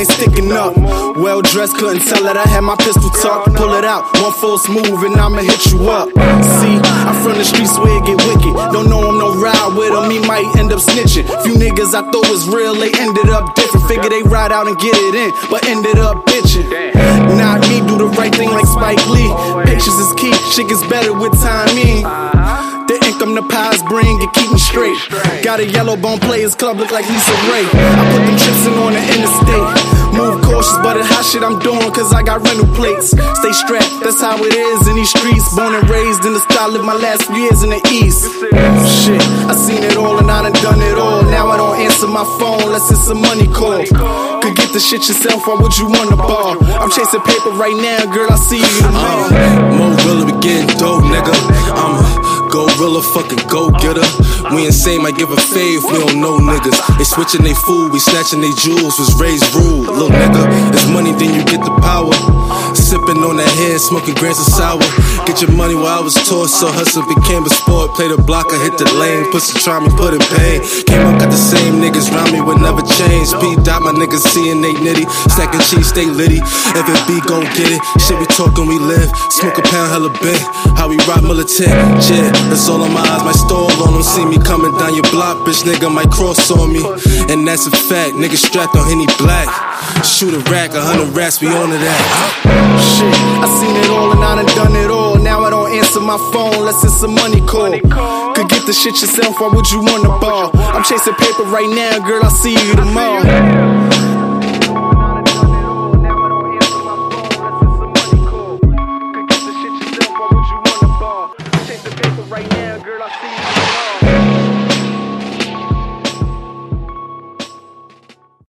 ain't sticking up. Well dressed, couldn't tell that I had my pistol tucked. Pull it out, one false move, and I'ma hit you up. See, I'm from the streets where it get wicked. Don't know I'm no ride with him, he might end up snitching. Few niggas I thought was real, they ended up different. Figure they ride out and get it in, but ended up bitching. Not me, do the right thing like Spike Lee. Patience is key, shit gets better with time timing. The income the pies bring, it keep me straight. Got a yellow bone players club, look like Lisa Raye. I put them trips in on the interstate. Move cautious, but it hot shit I'm doing, cause I got rental plates. Stay strapped, that's how it is in these streets. Born and raised in the style, live my last few years in the east. Shit, I seen it all and I done done it all. Now I don't answer my phone unless it's a money call. Could get the shit yourself, why would you wanna ball? I'm chasing paper right now, girl, I see you tomorrow. Uh-huh. Mo gorilla, fucking go getter. We insane, might give a fave, we don't know niggas. They switching they food, we snatching they jewels, was raised rude. Little nigga, it's money, then you get the power. Sipping on that head, smoking grants of sour. Get your money while I was taught, so hustle became a sport. Play the block, I hit the lane, pussy try me, put in pain. Came up, got the same niggas round me, would never change. P dot, my niggas seeing they nitty. Stacking cheese, stay litty. If it be, gon' get it. Shit, we talking, we live. Smoke a pound, hella bent. How we rock militant. Yeah, that's all on my eyes, my stall on them. See me coming down your block, bitch, nigga might cross on me. And that's a fact, nigga strapped on Henny Black. Shoot a rack, a hundred rats, we on to that. Shit, my phone unless it's a money call. Could get the shit yourself, why would you wanna ball? I'm chasing paper right now, girl, I'll see you tomorrow.